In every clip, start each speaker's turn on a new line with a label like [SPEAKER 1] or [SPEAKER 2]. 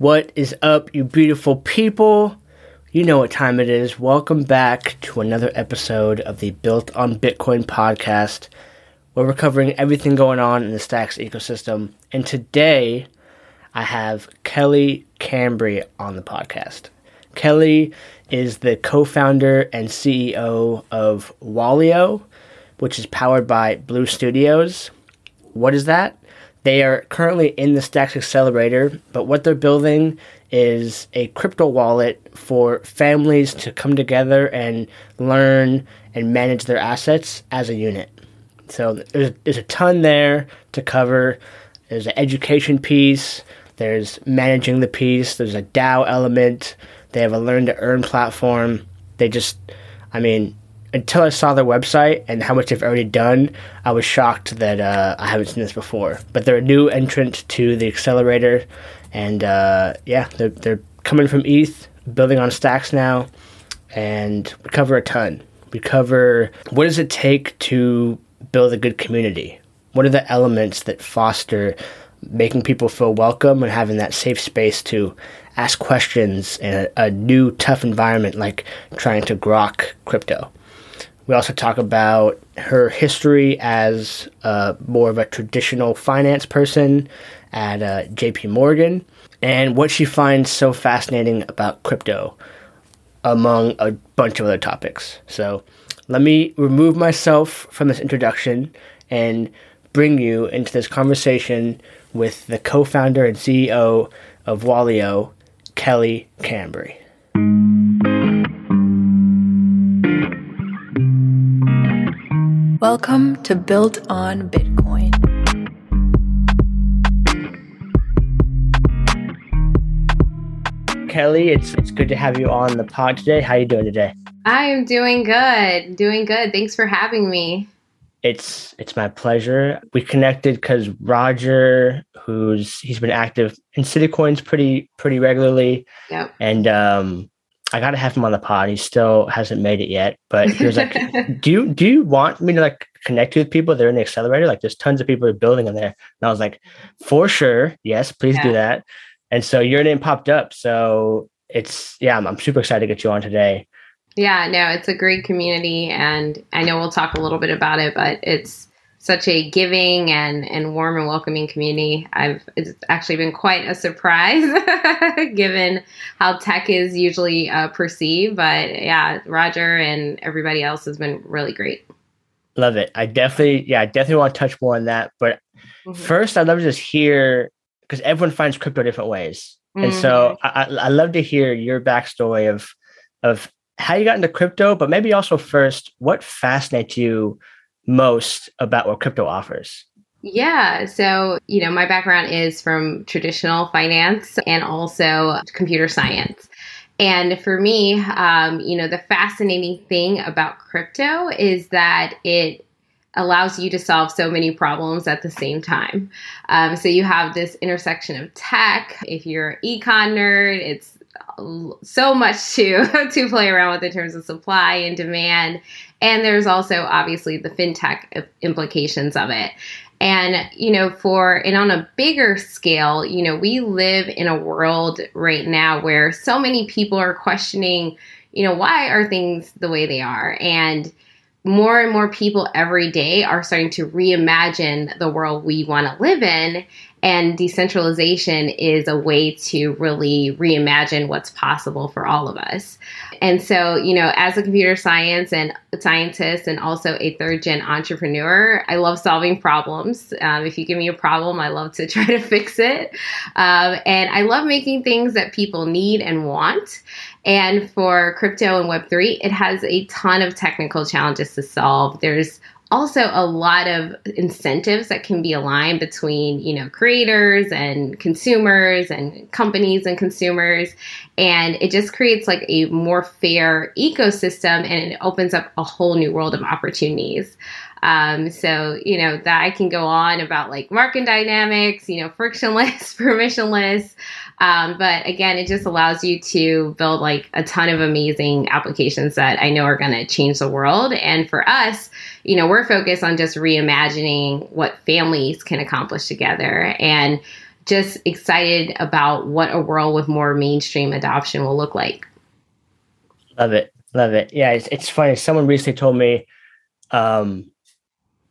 [SPEAKER 1] What is up, you beautiful people? You know what time it is. Welcome back to another episode of the Built on Bitcoin podcast, where we're covering everything going on in the Stacks ecosystem. And today, I have Kelley Cambry on the podcast. Kelley is the co founder and CEO of Wallio, which is powered by Blue Studios. What is that? They are currently in the Stacks Accelerator, but what they're building is a crypto wallet for families to come together and learn and manage their assets as a unit. So there's, there's a ton there to cover. There's an education piece, there's managing the piece, there's a DAO element, they have a learn to earn platform. They just, I mean, until I saw their website and how much they've already done, I was shocked that uh, I haven't seen this before. But they're a new entrant to the accelerator, and uh, yeah, they're, they're coming from ETH, building on stacks now, and we cover a ton. We cover what does it take to build a good community? What are the elements that foster making people feel welcome and having that safe space to ask questions in a, a new tough environment like trying to grok crypto? We also talk about her history as uh, more of a traditional finance person at uh, JP Morgan and what she finds so fascinating about crypto, among a bunch of other topics. So, let me remove myself from this introduction and bring you into this conversation with the co founder and CEO of Wallio, Kelley Cambry.
[SPEAKER 2] Welcome to Built on Bitcoin.
[SPEAKER 1] Kelley, it's it's good to have you on the pod today. How you doing today?
[SPEAKER 3] I am doing good. Doing good. Thanks for having me.
[SPEAKER 1] It's it's my pleasure. We connected because Roger, who's he's been active in CityCoins pretty pretty regularly.
[SPEAKER 3] Yep.
[SPEAKER 1] And um I gotta have him on the pod. He still hasn't made it yet, but he was like, "Do you do you want me to like connect with people that are in the accelerator? Like, there's tons of people are building in there." And I was like, "For sure, yes, please yeah. do that." And so your name popped up. So it's yeah, I'm, I'm super excited to get you on today.
[SPEAKER 3] Yeah, no, it's a great community, and I know we'll talk a little bit about it, but it's such a giving and, and warm and welcoming community. I've it's actually been quite a surprise given how tech is usually uh, perceived. But yeah, Roger and everybody else has been really great.
[SPEAKER 1] Love it. I definitely, yeah, I definitely want to touch more on that. But mm-hmm. first, I'd love to just hear because everyone finds crypto different ways, mm-hmm. and so mm-hmm. I, I love to hear your backstory of of how you got into crypto, but maybe also first, what fascinates you most about what crypto offers?
[SPEAKER 3] Yeah. So, you know, my background is from traditional finance and also computer science. And for me, um, you know, the fascinating thing about crypto is that it allows you to solve so many problems at the same time. Um, so you have this intersection of tech. If you're econ nerd, it's so much to to play around with in terms of supply and demand and there's also obviously the fintech implications of it. And you know for and on a bigger scale you know we live in a world right now where so many people are questioning you know why are things the way they are? And more and more people every day are starting to reimagine the world we want to live in and decentralization is a way to really reimagine what's possible for all of us. And so, you know, as a computer science and scientist and also a third gen entrepreneur, I love solving problems. Um, if you give me a problem, I love to try to fix it. Um, and I love making things that people need and want. And for crypto and Web3, it has a ton of technical challenges to solve. There's also a lot of incentives that can be aligned between you know creators and consumers and companies and consumers. And it just creates like a more fair ecosystem and it opens up a whole new world of opportunities. Um, so you know that i can go on about like market dynamics you know frictionless permissionless um, but again, it just allows you to build like a ton of amazing applications that I know are going to change the world. And for us, you know, we're focused on just reimagining what families can accomplish together and just excited about what a world with more mainstream adoption will look like.
[SPEAKER 1] Love it. Love it. Yeah, it's, it's funny. Someone recently told me um,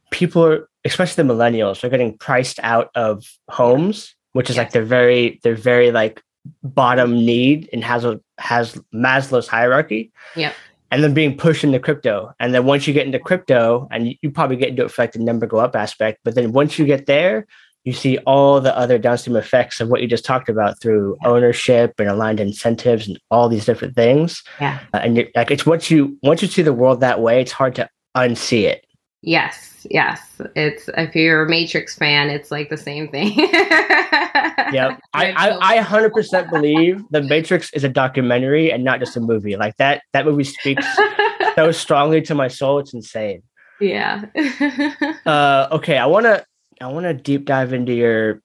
[SPEAKER 1] people are, especially the millennials, are getting priced out of homes, which is yes. like they're very, they're very like bottom need and has a has Maslow's hierarchy.
[SPEAKER 3] Yeah.
[SPEAKER 1] And then being pushed into crypto. And then once you get into crypto, and you, probably get into it for like the number go up aspect, but then once you get there, you see all the other downstream effects of what you just talked about through yeah. ownership and aligned incentives and all these different things.
[SPEAKER 3] Yeah.
[SPEAKER 1] Uh, and like it's once you once you see the world that way, it's hard to unsee it.
[SPEAKER 3] Yes, yes. It's if you're a Matrix fan, it's like the same thing.
[SPEAKER 1] yeah, I, I, I 100% believe the Matrix is a documentary and not just a movie. Like that, that movie speaks so strongly to my soul. It's insane.
[SPEAKER 3] Yeah.
[SPEAKER 1] uh, okay, I want to I want to deep dive into your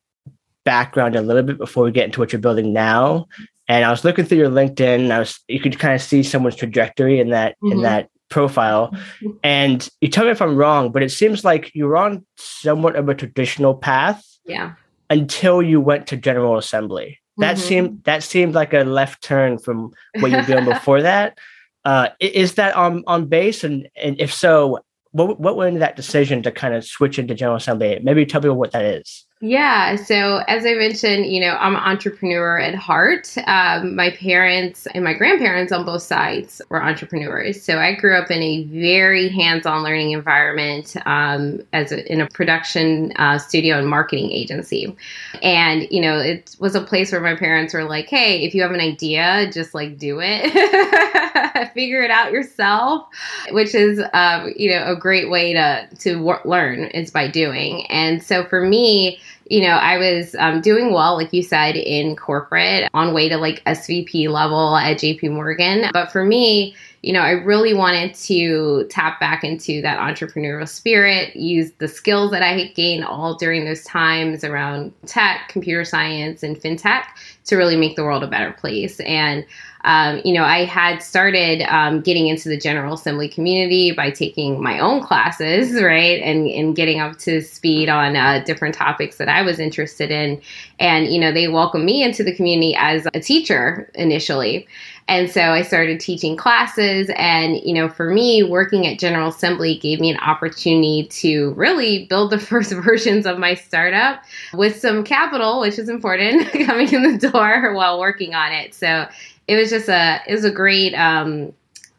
[SPEAKER 1] background a little bit before we get into what you're building now. And I was looking through your LinkedIn. I was you could kind of see someone's trajectory in that mm-hmm. in that profile. And you tell me if I'm wrong, but it seems like you're on somewhat of a traditional path.
[SPEAKER 3] Yeah.
[SPEAKER 1] Until you went to General Assembly. That mm-hmm. seemed that seemed like a left turn from what you were doing before that. Uh, is that on on base? And and if so, what what went into that decision to kind of switch into General Assembly? Maybe tell people what that is.
[SPEAKER 3] Yeah. So, as I mentioned, you know, I'm an entrepreneur at heart. Um, my parents and my grandparents on both sides were entrepreneurs. So, I grew up in a very hands on learning environment um, as a, in a production uh, studio and marketing agency. And, you know, it was a place where my parents were like, hey, if you have an idea, just like do it, figure it out yourself, which is, um, you know, a great way to, to learn is by doing. And so, for me, you know, I was um, doing well, like you said, in corporate, on way to like SVP level at JP Morgan. But for me, you know, I really wanted to tap back into that entrepreneurial spirit, use the skills that I had gained all during those times around tech, computer science, and fintech to really make the world a better place. And um, you know, I had started um, getting into the General Assembly community by taking my own classes, right, and and getting up to speed on uh, different topics that I was interested in. And you know, they welcomed me into the community as a teacher initially. And so I started teaching classes. And, you know, for me, working at General Assembly gave me an opportunity to really build the first versions of my startup with some capital, which is important coming in the door while working on it. So it was just a it was a great um,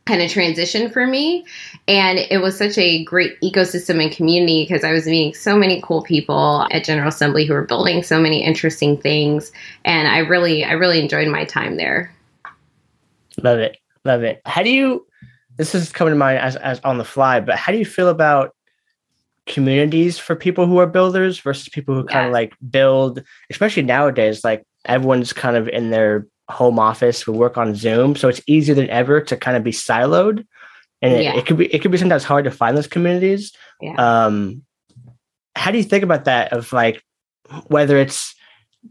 [SPEAKER 3] kind of transition for me and it was such a great ecosystem and community because i was meeting so many cool people at general assembly who were building so many interesting things and i really i really enjoyed my time there
[SPEAKER 1] love it love it how do you this is coming to mind as, as on the fly but how do you feel about communities for people who are builders versus people who kind of like build especially nowadays like everyone's kind of in their home office, we work on Zoom, so it's easier than ever to kind of be siloed, and it, yeah. it could be it could be sometimes hard to find those communities.
[SPEAKER 3] Yeah.
[SPEAKER 1] Um, how do you think about that? Of like whether it's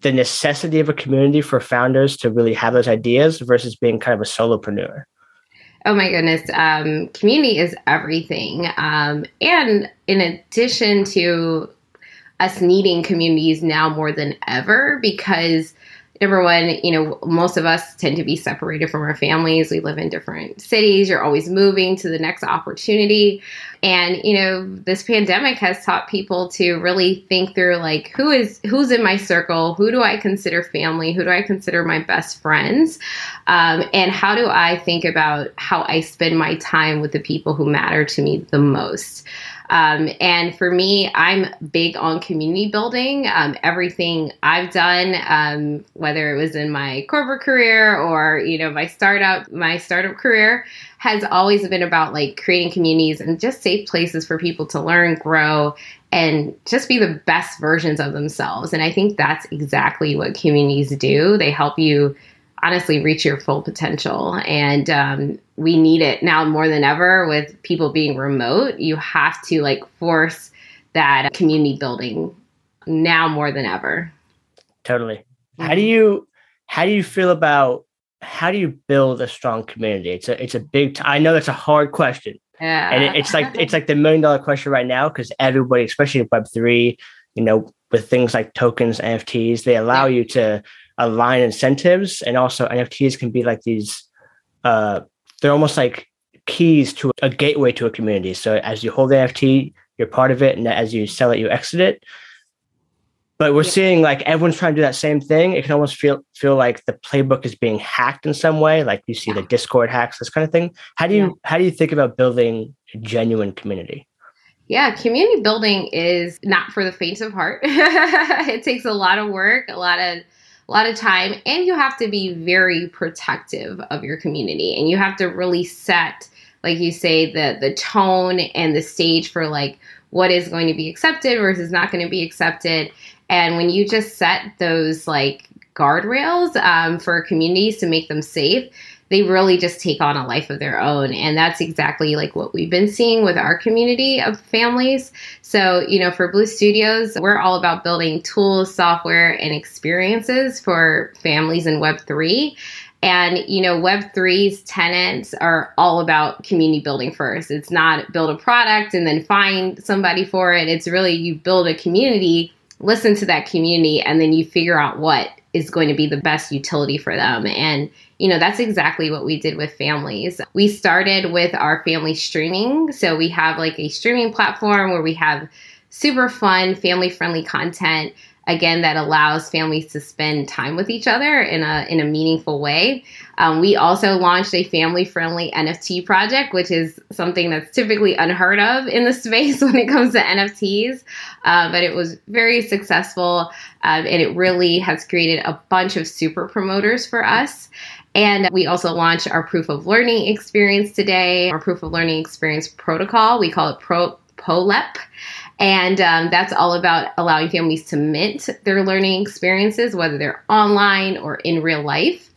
[SPEAKER 1] the necessity of a community for founders to really have those ideas versus being kind of a solopreneur.
[SPEAKER 3] Oh my goodness. Um, community is everything. Um, and in addition to us needing communities now more than ever, because number one, you know, most of us tend to be separated from our families. We live in different cities. You're always moving to the next opportunity. And, you know, this pandemic has taught people to really think through like who is who's in my circle, who do I consider family, who do I consider my best friends, um, and how do I think about how I spend my time with the people who matter to me the most. Um, and for me, I'm big on community building. Um, everything I've done, um, whether it was in my corporate career or you know my startup, my startup career, has always been about like creating communities and just safe places for people to learn, grow, and just be the best versions of themselves. And I think that's exactly what communities do. They help you honestly reach your full potential. And um, we need it now more than ever with people being remote. You have to like force that community building now more than ever.
[SPEAKER 1] Totally. How do you how do you feel about how do you build a strong community? It's a it's a big. T- I know that's a hard question.
[SPEAKER 3] Yeah.
[SPEAKER 1] And it, it's like it's like the million dollar question right now because everybody, especially Web three, you know, with things like tokens, NFTs. They allow you to align incentives, and also NFTs can be like these. Uh, they're almost like keys to a gateway to a community. So as you hold the NFT, you're part of it, and as you sell it, you exit it. But we're yeah. seeing like everyone's trying to do that same thing. It can almost feel feel like the playbook is being hacked in some way. Like you see yeah. the Discord hacks, this kind of thing. How do you yeah. how do you think about building a genuine community?
[SPEAKER 3] Yeah, community building is not for the faint of heart. it takes a lot of work, a lot of a lot of time, and you have to be very protective of your community and you have to really set like you say the the tone and the stage for like what is going to be accepted versus not going to be accepted and when you just set those like guardrails um, for communities to make them safe they really just take on a life of their own and that's exactly like what we've been seeing with our community of families so you know for blue studios we're all about building tools software and experiences for families in web 3 and, you know, Web3's tenants are all about community building first. It's not build a product and then find somebody for it. It's really you build a community, listen to that community, and then you figure out what is going to be the best utility for them. And, you know, that's exactly what we did with families. We started with our family streaming. So we have like a streaming platform where we have super fun, family friendly content again that allows families to spend time with each other in a in a meaningful way. Um, we also launched a family friendly NFT project, which is something that's typically unheard of in the space when it comes to NFTs, uh, but it was very successful um, and it really has created a bunch of super promoters for us. And we also launched our proof of learning experience today, our proof of learning experience protocol. We call it Pro POLEP. And um, that's all about allowing families to mint their learning experiences, whether they're online or in real life.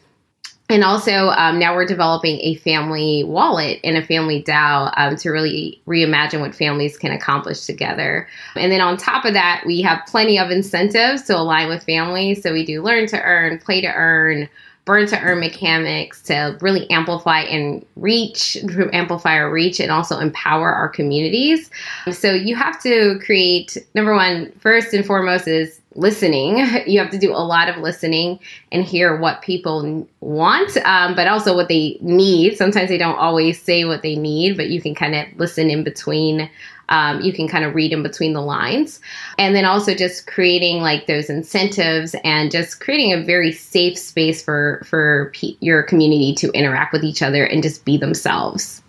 [SPEAKER 3] And also, um, now we're developing a family wallet and a family DAO um, to really reimagine what families can accomplish together. And then on top of that, we have plenty of incentives to align with families. So we do learn to earn, play to earn, burn to earn mechanics to really amplify and reach, amplify our reach, and also empower our communities. So you have to create, number one, first and foremost, is listening. You have to do a lot of listening and hear what people want, um, but also what they need. Sometimes they don't always say what they need, but you can kind of listen in between um, you can kind of read in between the lines. And then also just creating like those incentives and just creating a very safe space for for pe- your community to interact with each other and just be themselves.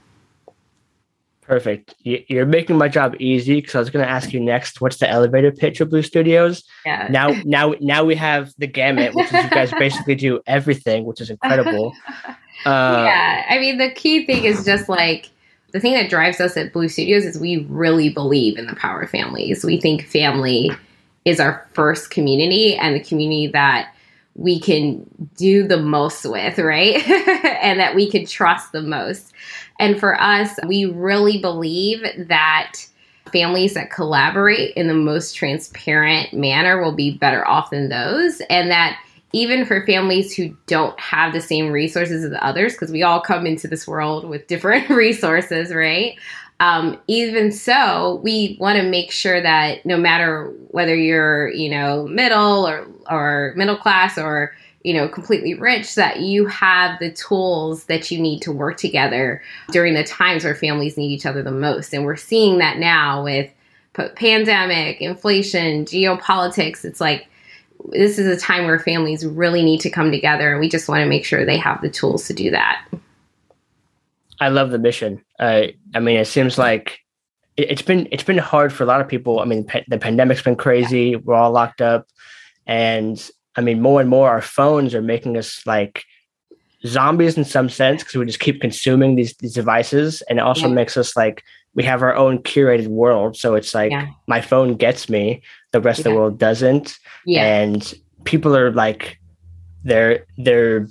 [SPEAKER 1] Perfect. You're making my job easy because I was going to ask you next. What's the elevator pitch of Blue Studios? Yeah. Now, now, now we have the gamut, which is you guys basically do everything, which is incredible.
[SPEAKER 3] Uh, yeah, I mean the key thing is just like the thing that drives us at Blue Studios is we really believe in the power of families. We think family is our first community and the community that we can do the most with, right? and that we can trust the most. And for us, we really believe that families that collaborate in the most transparent manner will be better off than those, and that even for families who don't have the same resources as others, because we all come into this world with different resources, right? Um, even so, we want to make sure that no matter whether you're, you know, middle or or middle class or you know completely rich, that you have the tools that you need to work together during the times where families need each other the most. And we're seeing that now with pandemic, inflation, geopolitics. It's like this is a time where families really need to come together and we just want to make sure they have the tools to do that.
[SPEAKER 1] I love the mission. Uh, i mean it seems like it, has been it's been hard for a lot of people. I mean pa- the pandemic's been crazy. We're all locked up. And i mean more and more our phones are making us like zombies in some sense because we just keep consuming these these devices. And it also yeah. makes us like we have our own curated world. So it's like yeah. my phone gets me the rest yeah. of the world doesn't yeah. and people are like they're they're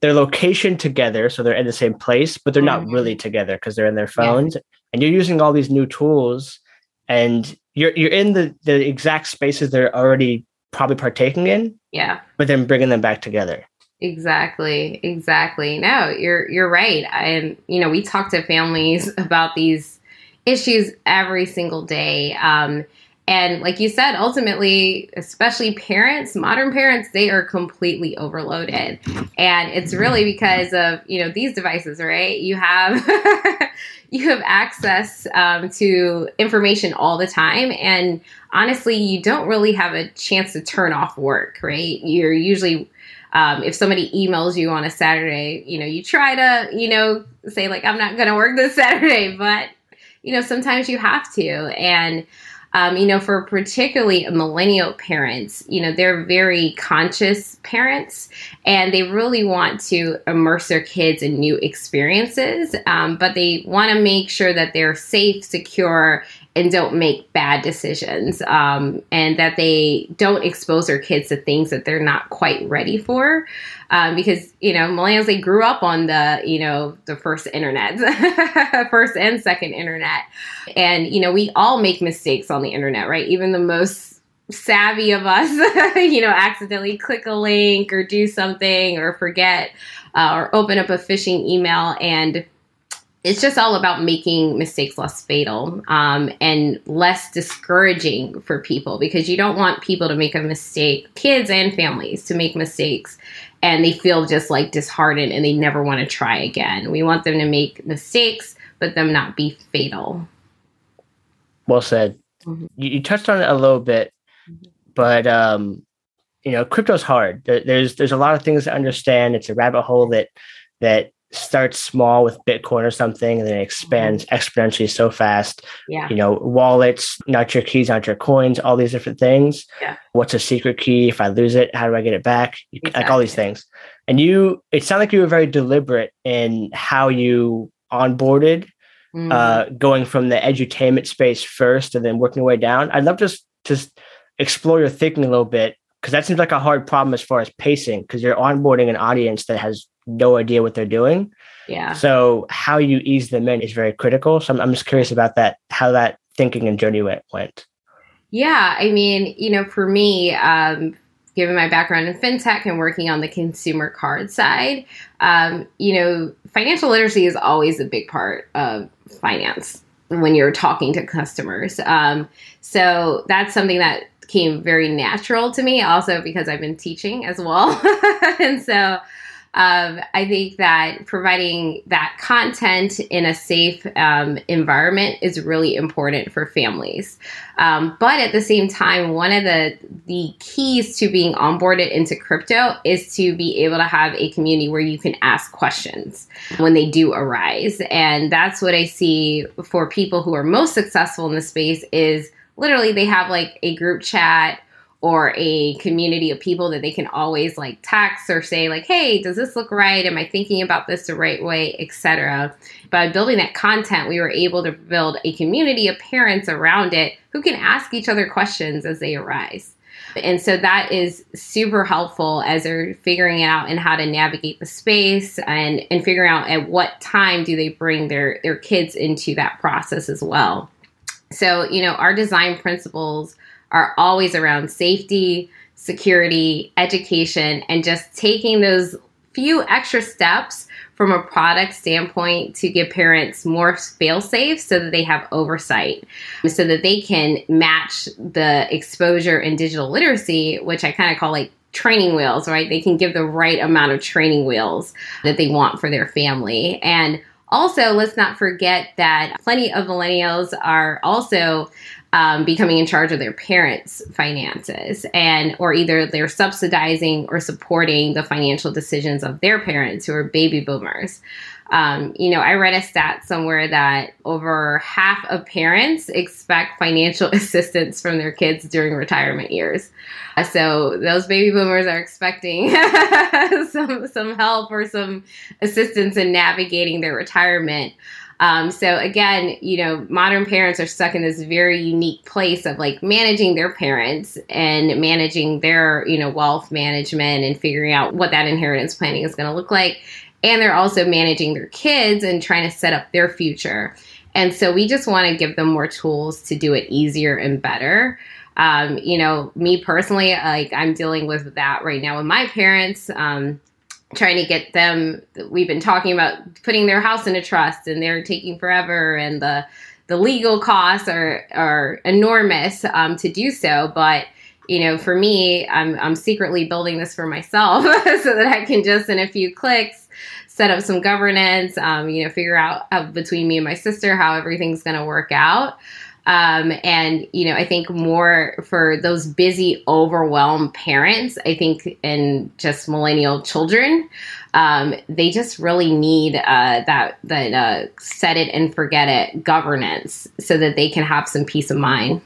[SPEAKER 1] their location together so they're in the same place but they're mm-hmm. not really together because they're in their phones and you're using all these new tools and you're you're in the the exact spaces they're already probably partaking in
[SPEAKER 3] yeah
[SPEAKER 1] but then bringing them back together
[SPEAKER 3] Exactly, exactly. No, you're you're right. And you know, we talk to families about these issues every single day. Um, And like you said, ultimately, especially parents, modern parents, they are completely overloaded. And it's really because of, you know, these devices, right? You have you have access um, to information all the time and honestly you don't really have a chance to turn off work right you're usually um, if somebody emails you on a saturday you know you try to you know say like i'm not going to work this saturday but you know sometimes you have to and um, you know, for particularly millennial parents, you know, they're very conscious parents and they really want to immerse their kids in new experiences, um, but they want to make sure that they're safe, secure, and don't make bad decisions um, and that they don't expose their kids to things that they're not quite ready for um, because you know millennials they grew up on the you know the first internet first and second internet. And you know we all make mistakes on the internet right? Even the most savvy of us you know accidentally click a link or do something or forget uh, or open up a phishing email and it's just all about making mistakes less fatal um, and less discouraging for people because you don't want people to make a mistake, kids and families to make mistakes and they feel just like disheartened and they never want to try again. We want them to make mistakes, but them not be fatal.
[SPEAKER 1] Well said. Mm-hmm. You, you, touched on it a little bit, but um, you know, crypto's hard. There's there's a lot of things to understand. It's a rabbit hole that that starts small with Bitcoin or something and then it expands mm-hmm. exponentially so fast.
[SPEAKER 3] Yeah.
[SPEAKER 1] You know, wallets, not your keys, not your coins, all these different things.
[SPEAKER 3] Yeah.
[SPEAKER 1] What's a secret key? If I lose it, how do I get it back? Exactly. Like all these things. And you, it sounded like you were very deliberate in how you onboarded, mm. uh, going from the edutainment space first and then working your way down. I'd love to just to explore your thinking a little bit because that seems like a hard problem as far as pacing because you're onboarding an audience that has no idea what they're doing.
[SPEAKER 3] Yeah.
[SPEAKER 1] So how you ease them in is very critical. So I'm, I'm just curious about that, how that thinking and journey went.
[SPEAKER 3] Yeah. I mean, you know, for me, um, given my background in fintech and working on the consumer card side, um, you know, financial literacy is always a big part of finance when you're talking to customers. Um, so that's something that came very natural to me, also because I've been teaching as well. and so um, I think that providing that content in a safe um, environment is really important for families. Um, but at the same time, one of the the keys to being onboarded into crypto is to be able to have a community where you can ask questions when they do arise, and that's what I see for people who are most successful in the space is literally they have like a group chat or a community of people that they can always like text or say like hey does this look right? Am i thinking about this the right way? etc by building that content we were able to build a community of parents around it who can ask each other questions as they arise. And so that is super helpful as they're figuring out and how to navigate the space and and figuring out at what time do they bring their their kids into that process as well. So you know our design principles are always around safety, security, education, and just taking those few extra steps from a product standpoint to give parents more fail safe so that they have oversight so that they can match the exposure in digital literacy which i kind of call like training wheels right? They can give the right amount of training wheels that they want for their family. And also let's not forget that plenty of millennials are also um, becoming in charge of their parents' finances, and or either they're subsidizing or supporting the financial decisions of their parents who are baby boomers. Um, you know, I read a stat somewhere that over half of parents expect financial assistance from their kids during retirement years. So those baby boomers are expecting some some help or some assistance in navigating their retirement. Um, so again, you know, modern parents are stuck in this very unique place of like managing their parents and managing their, you know, wealth management and figuring out what that inheritance planning is going to look like. And they're also managing their kids and trying to set up their future. And so we just want to give them more tools to do it easier and better. Um, you know, me personally, like I'm dealing with that right now with my parents. Um, trying to get them we've been talking about putting their house in a trust and they're taking forever and the the legal costs are are enormous um, to do so, but you know, for me, I'm I'm secretly building this for myself so that I can just in a few clicks set up some governance, um, you know, figure out uh, between me and my sister how everything's going to work out. Um, and you know, I think more for those busy, overwhelmed parents. I think and just millennial children, um, they just really need uh, that that uh, set it and forget it governance so that they can have some peace of mind.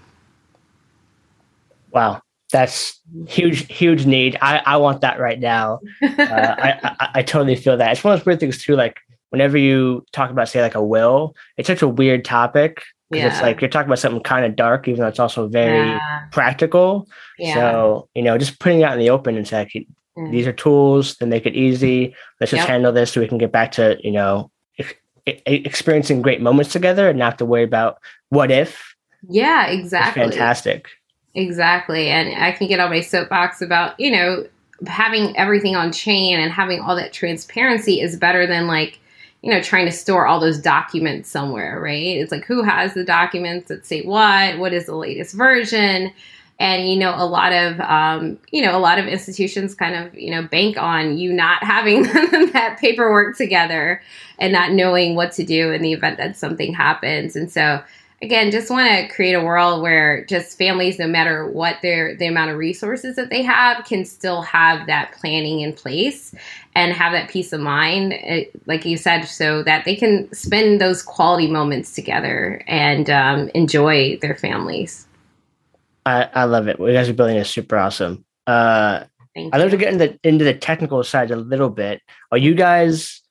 [SPEAKER 1] Wow, that's huge, huge need. I, I want that right now. Uh, I, I, I totally feel that. It's one of those weird things too. Like whenever you talk about say like a will, it's such a weird topic because yeah. it's like you're talking about something kind of dark, even though it's also very yeah. practical. Yeah. So you know, just putting it out in the open and saying mm. these are tools that make it easy. Let's just yep. handle this so we can get back to you know experiencing great moments together and not have to worry about what if.
[SPEAKER 3] Yeah, exactly.
[SPEAKER 1] It's fantastic.
[SPEAKER 3] Exactly. And I can get on my soapbox about, you know, having everything on chain and having all that transparency is better than like, you know, trying to store all those documents somewhere, right? It's like who has the documents that say what? What is the latest version? And you know, a lot of um, you know, a lot of institutions kind of you know bank on you not having that paperwork together and not knowing what to do in the event that something happens. And so, again, just want to create a world where just families, no matter what their the amount of resources that they have, can still have that planning in place and have that peace of mind, eh, like you said, so that they can spend those quality moments together and um, enjoy their families.
[SPEAKER 1] I, I love it. What you guys are building is super awesome. Uh, I'd love to get into the, into the technical side a little bit. Are you guys?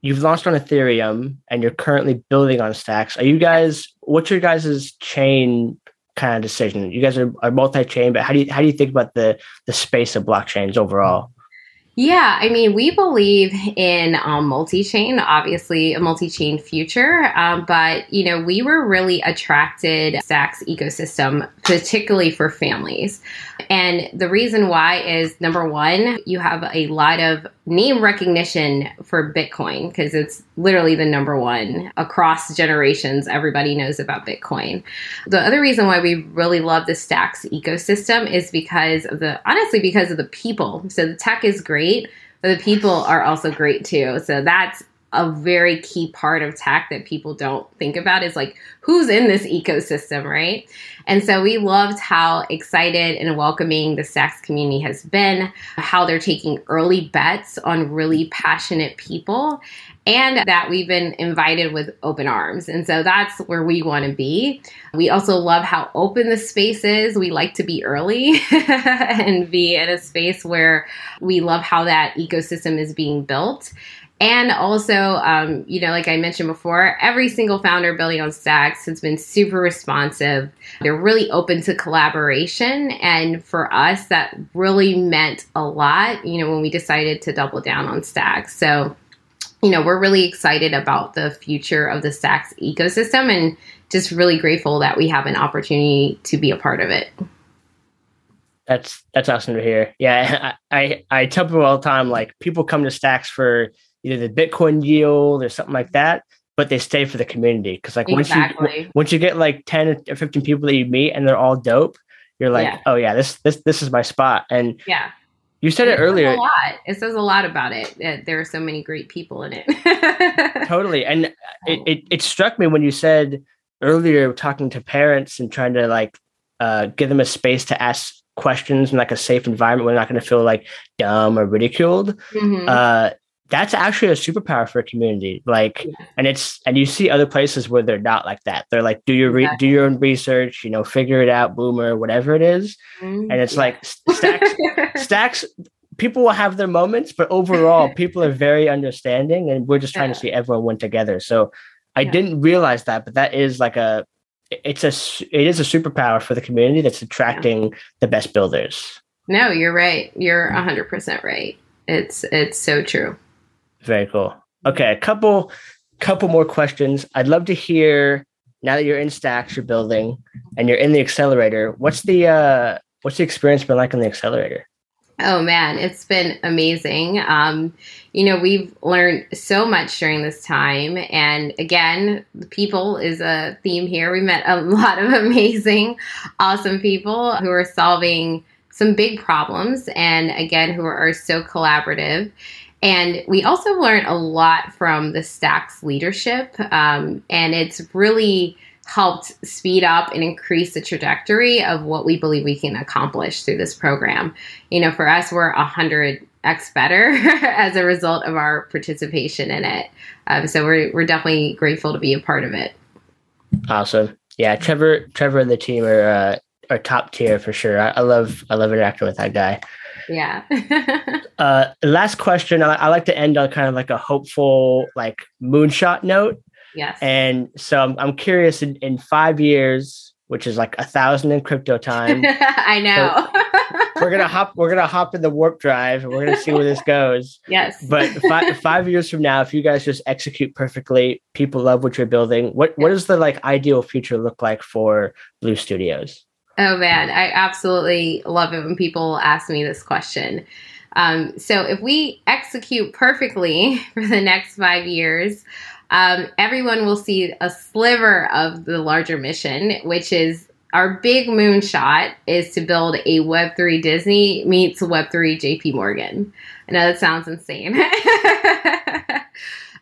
[SPEAKER 1] You've launched on Ethereum and you're currently building on Stacks. Are you guys? What's your guys' chain kind of decision? You guys are, are multi-chain, but how do you how do you think about the the space of blockchains overall?
[SPEAKER 3] Yeah, I mean, we believe in um, multi-chain, obviously a multi-chain future, um, but you know, we were really attracted Stacks ecosystem, particularly for families. And the reason why is number one, you have a lot of name recognition for Bitcoin because it's literally the number one across generations. Everybody knows about Bitcoin. The other reason why we really love the Stacks ecosystem is because of the, honestly, because of the people. So the tech is great, but the people are also great too. So that's a very key part of tech that people don't think about is like who's in this ecosystem, right? And so we loved how excited and welcoming the Stacks community has been, how they're taking early bets on really passionate people, and that we've been invited with open arms. And so that's where we want to be. We also love how open the space is. We like to be early and be in a space where we love how that ecosystem is being built. And also, um, you know, like I mentioned before, every single founder building on Stacks has been super responsive. They're really open to collaboration. And for us, that really meant a lot, you know, when we decided to double down on Stacks. So, you know, we're really excited about the future of the Stacks ecosystem and just really grateful that we have an opportunity to be a part of it.
[SPEAKER 1] That's that's awesome to hear. Yeah, I I, I tell people all the time, like people come to Stacks for either the Bitcoin yield or something like that, but they stay for the community because like exactly. once you once you get like ten or fifteen people that you meet and they're all dope, you're like, yeah. oh yeah, this this this is my spot. And
[SPEAKER 3] yeah,
[SPEAKER 1] you said it, it earlier.
[SPEAKER 3] a lot. It says a lot about it. That there are so many great people in it.
[SPEAKER 1] totally, and it, it it struck me when you said earlier talking to parents and trying to like uh, give them a space to ask questions in like a safe environment where they're not going to feel like dumb or ridiculed. Mm-hmm. Uh, that's actually a superpower for a community like and it's and you see other places where they're not like that. They're like do your re- do your own research you know figure it out boomer whatever it is. Mm-hmm. and it's yeah. like stacks stacks people will have their moments but overall people are very understanding and we're just trying yeah. to see everyone win together. So i didn't realize that but that is like a it's a it is a superpower for the community that's attracting the best builders.
[SPEAKER 3] No you're right. You're 100% right. It's it's so true
[SPEAKER 1] very cool. Okay, a couple couple more questions. I'd love to hear now that you're in Stacks, you're building, and you're in the accelerator. What's the uh, what's the experience been like on the accelerator?
[SPEAKER 3] Oh man, it's been amazing. Um, you know, we've learned so much during this time. And again, people is a theme here. We met a lot of amazing, awesome people who are solving some big problems and again, who are so collaborative. And we also learned a lot from the Stacks leadership. Um, and it's really helped speed up and increase the trajectory of what we believe we can accomplish through this program. You know, for us, we're a hundred x better as a result of our participation in it. Um, so we're we're definitely grateful to be a part of it.
[SPEAKER 1] Awesome. Yeah, Trevor, Trevor and the team are uh, are top tier for sure. I, I love I love interacting with that guy.
[SPEAKER 3] Yeah.
[SPEAKER 1] uh, last question. I, I like to end on kind of like a hopeful, like moonshot note.
[SPEAKER 3] Yes.
[SPEAKER 1] And so I'm, I'm curious in, in five years, which is like a thousand in crypto time.
[SPEAKER 3] I know.
[SPEAKER 1] we're gonna hop. We're gonna hop in the warp drive, and we're gonna see where this goes.
[SPEAKER 3] Yes.
[SPEAKER 1] But five, five years from now, if you guys just execute perfectly, people love what you're building. What What does the like ideal future look like for Blue Studios?
[SPEAKER 3] Oh man, I absolutely love it when people ask me this question. Um, so if we execute perfectly for the next five years, um, everyone will see a sliver of the larger mission, which is our big moonshot is to build a Web3 Disney meets Web3 JP Morgan. I know that sounds insane.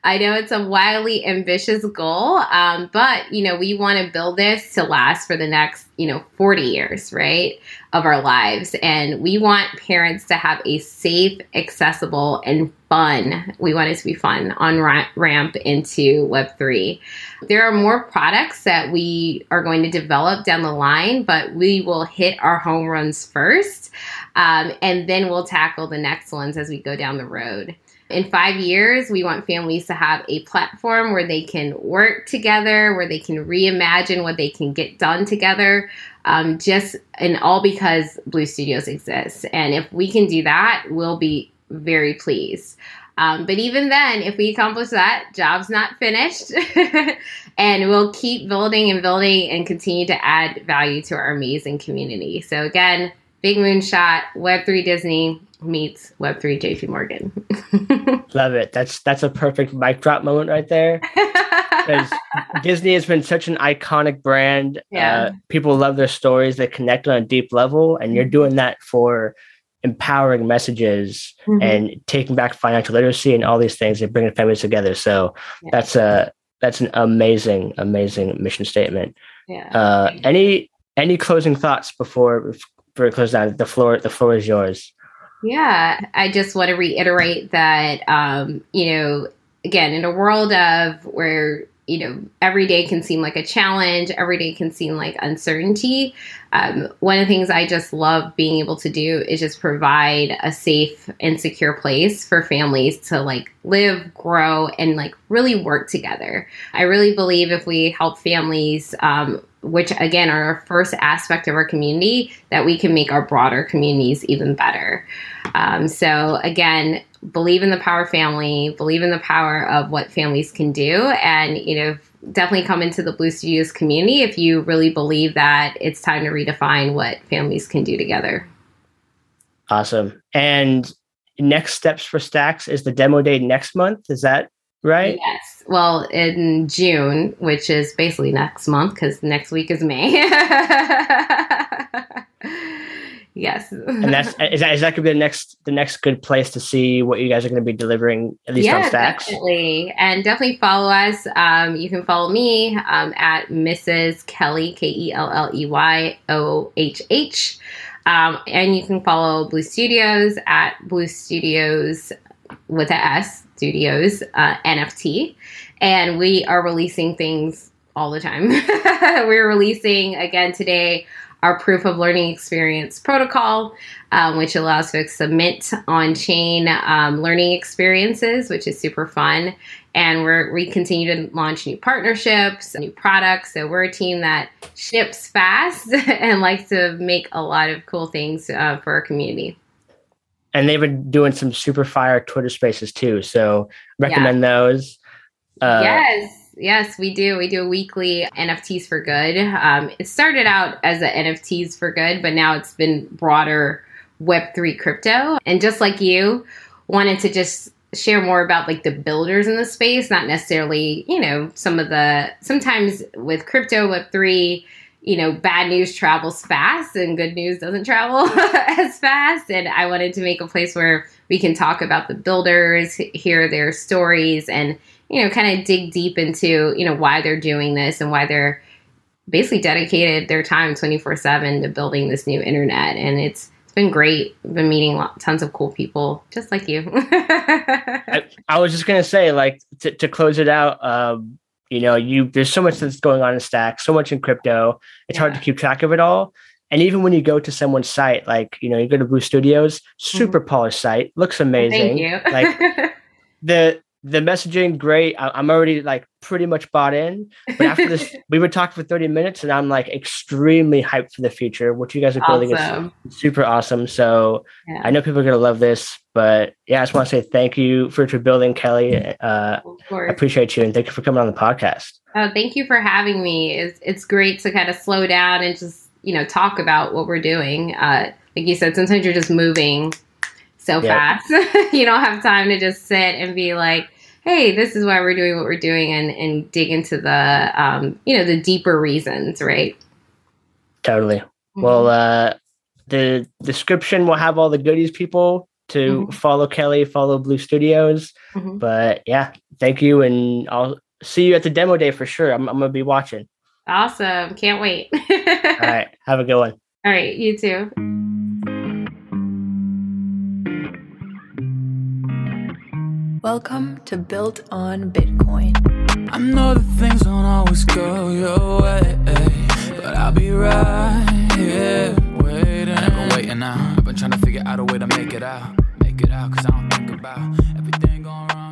[SPEAKER 3] I know it's a wildly ambitious goal, um, but you know we want to build this to last for the next you know 40 years, right, of our lives, and we want parents to have a safe, accessible, and fun. We want it to be fun on ramp into Web three. There are more products that we are going to develop down the line, but we will hit our home runs first, um, and then we'll tackle the next ones as we go down the road. In five years, we want families to have a platform where they can work together, where they can reimagine what they can get done together. Um, just and all because Blue Studios exists. And if we can do that, we'll be very pleased. Um, but even then, if we accomplish that, job's not finished. and we'll keep building and building and continue to add value to our amazing community. So, again, big moonshot, Web3 Disney, meets Web3 JP Morgan.
[SPEAKER 1] Love it. That's that's a perfect mic drop moment right there. Because Disney has been such an iconic brand.
[SPEAKER 3] Yeah. Uh,
[SPEAKER 1] people love their stories. They connect on a deep level, and you're doing that for empowering messages mm-hmm. and taking back financial literacy and all these things and bringing families together. So yeah. that's a that's an amazing, amazing mission statement.
[SPEAKER 3] Yeah.
[SPEAKER 1] Uh, any any closing thoughts before before we close down? The floor the floor is yours.
[SPEAKER 3] Yeah, I just want to reiterate that, um, you know, again, in a world of where, you know, every day can seem like a challenge, every day can seem like uncertainty. Um, one of the things I just love being able to do is just provide a safe and secure place for families to like live, grow, and like really work together. I really believe if we help families, um, which again are our first aspect of our community, that we can make our broader communities even better. Um, so again, believe in the power family, believe in the power of what families can do, and you know definitely come into the Blue Studios community if you really believe that it's time to redefine what families can do together.
[SPEAKER 1] Awesome. And next steps for Stacks is the demo day next month. Is that right?
[SPEAKER 3] Yes. Well, in June, which is basically next month because next week is May. yes.
[SPEAKER 1] and that's is that, is that going to be the next the next good place to see what you guys are going to be delivering at least
[SPEAKER 3] yeah,
[SPEAKER 1] on Stacks?
[SPEAKER 3] Definitely, and definitely follow us. Um, you can follow me um, at Mrs. Kelley K E L L E Y O H H. Um, and you can follow Blue Studios at Blue Studios with a S Studios uh, NFT, and we are releasing things all the time. We're releasing again today our proof of learning experience protocol, um, which allows folks to submit on chain um, learning experiences, which is super fun. And we're, we continue to launch new partnerships, new products. So we're a team that ships fast and likes to make a lot of cool things uh, for our community
[SPEAKER 1] and they've been doing some super fire Twitter spaces too. So recommend yeah. those.
[SPEAKER 3] Uh, yes, yes, we do. We do a weekly NFTs for Good. Um, it started out as a NFTs for Good, but now it's been broader Web3 crypto. And just like you, wanted to just share more about like the builders in the space, not necessarily, you know, some of the sometimes with crypto Web3, you know, bad news travels fast and good news doesn't travel as fast. And I wanted to make a place where we can talk about the builders, hear their stories, and, you know, kind of dig deep into, you know, why they're doing this and why they're basically dedicated their time 24 7 to building this new internet. And it's, it's been great. I've been meeting tons of cool people, just like you.
[SPEAKER 1] I, I, was just gonna say, like, to, to close it out, um, you know, you there's so much that's going on in Stack, so much in crypto. It's yeah. hard to keep track of it all. And even when you go to someone's site, like you know, you go to Blue Studios, super mm-hmm. polished site, looks amazing.
[SPEAKER 3] Thank you.
[SPEAKER 1] like the the messaging great. I, am already like pretty much bought in. But after this we would talk for 30 minutes and i'm like extremely hyped for the future what you guys are building awesome. is super awesome. So yeah. i know people are going to love this but yeah i just want to say thank you for, for building Kelley. Uh i appreciate you and thank you for coming on the podcast.
[SPEAKER 3] Oh thank you for having me. It's, it's great to kind of slow down and just you know talk about what we're doing. Uh like you said sometimes you're just moving so yep. fast. You don't have time to just sit and be like hey, this is why we're doing what we're doing, and and dig into the um, you know the deeper reasons, right?
[SPEAKER 1] Totally. Mm-hmm. Well, uh, the description will have all the goodies, people to mm-hmm. follow Kelley, follow Blue Studios. Mm-hmm. But yeah, thank you, and I'll see you at the demo day for sure. I'm, I'm gonna be watching.
[SPEAKER 3] Awesome! Can't wait. all
[SPEAKER 1] right, have a good one.
[SPEAKER 3] All right, you too.
[SPEAKER 2] Welcome to Built on Bitcoin.
[SPEAKER 4] I know that things don't always go your way, but I'll be right here waiting. I've been waiting now. I've been trying to figure out a way to make it out. Make it out, cause I don't think about everything going wrong.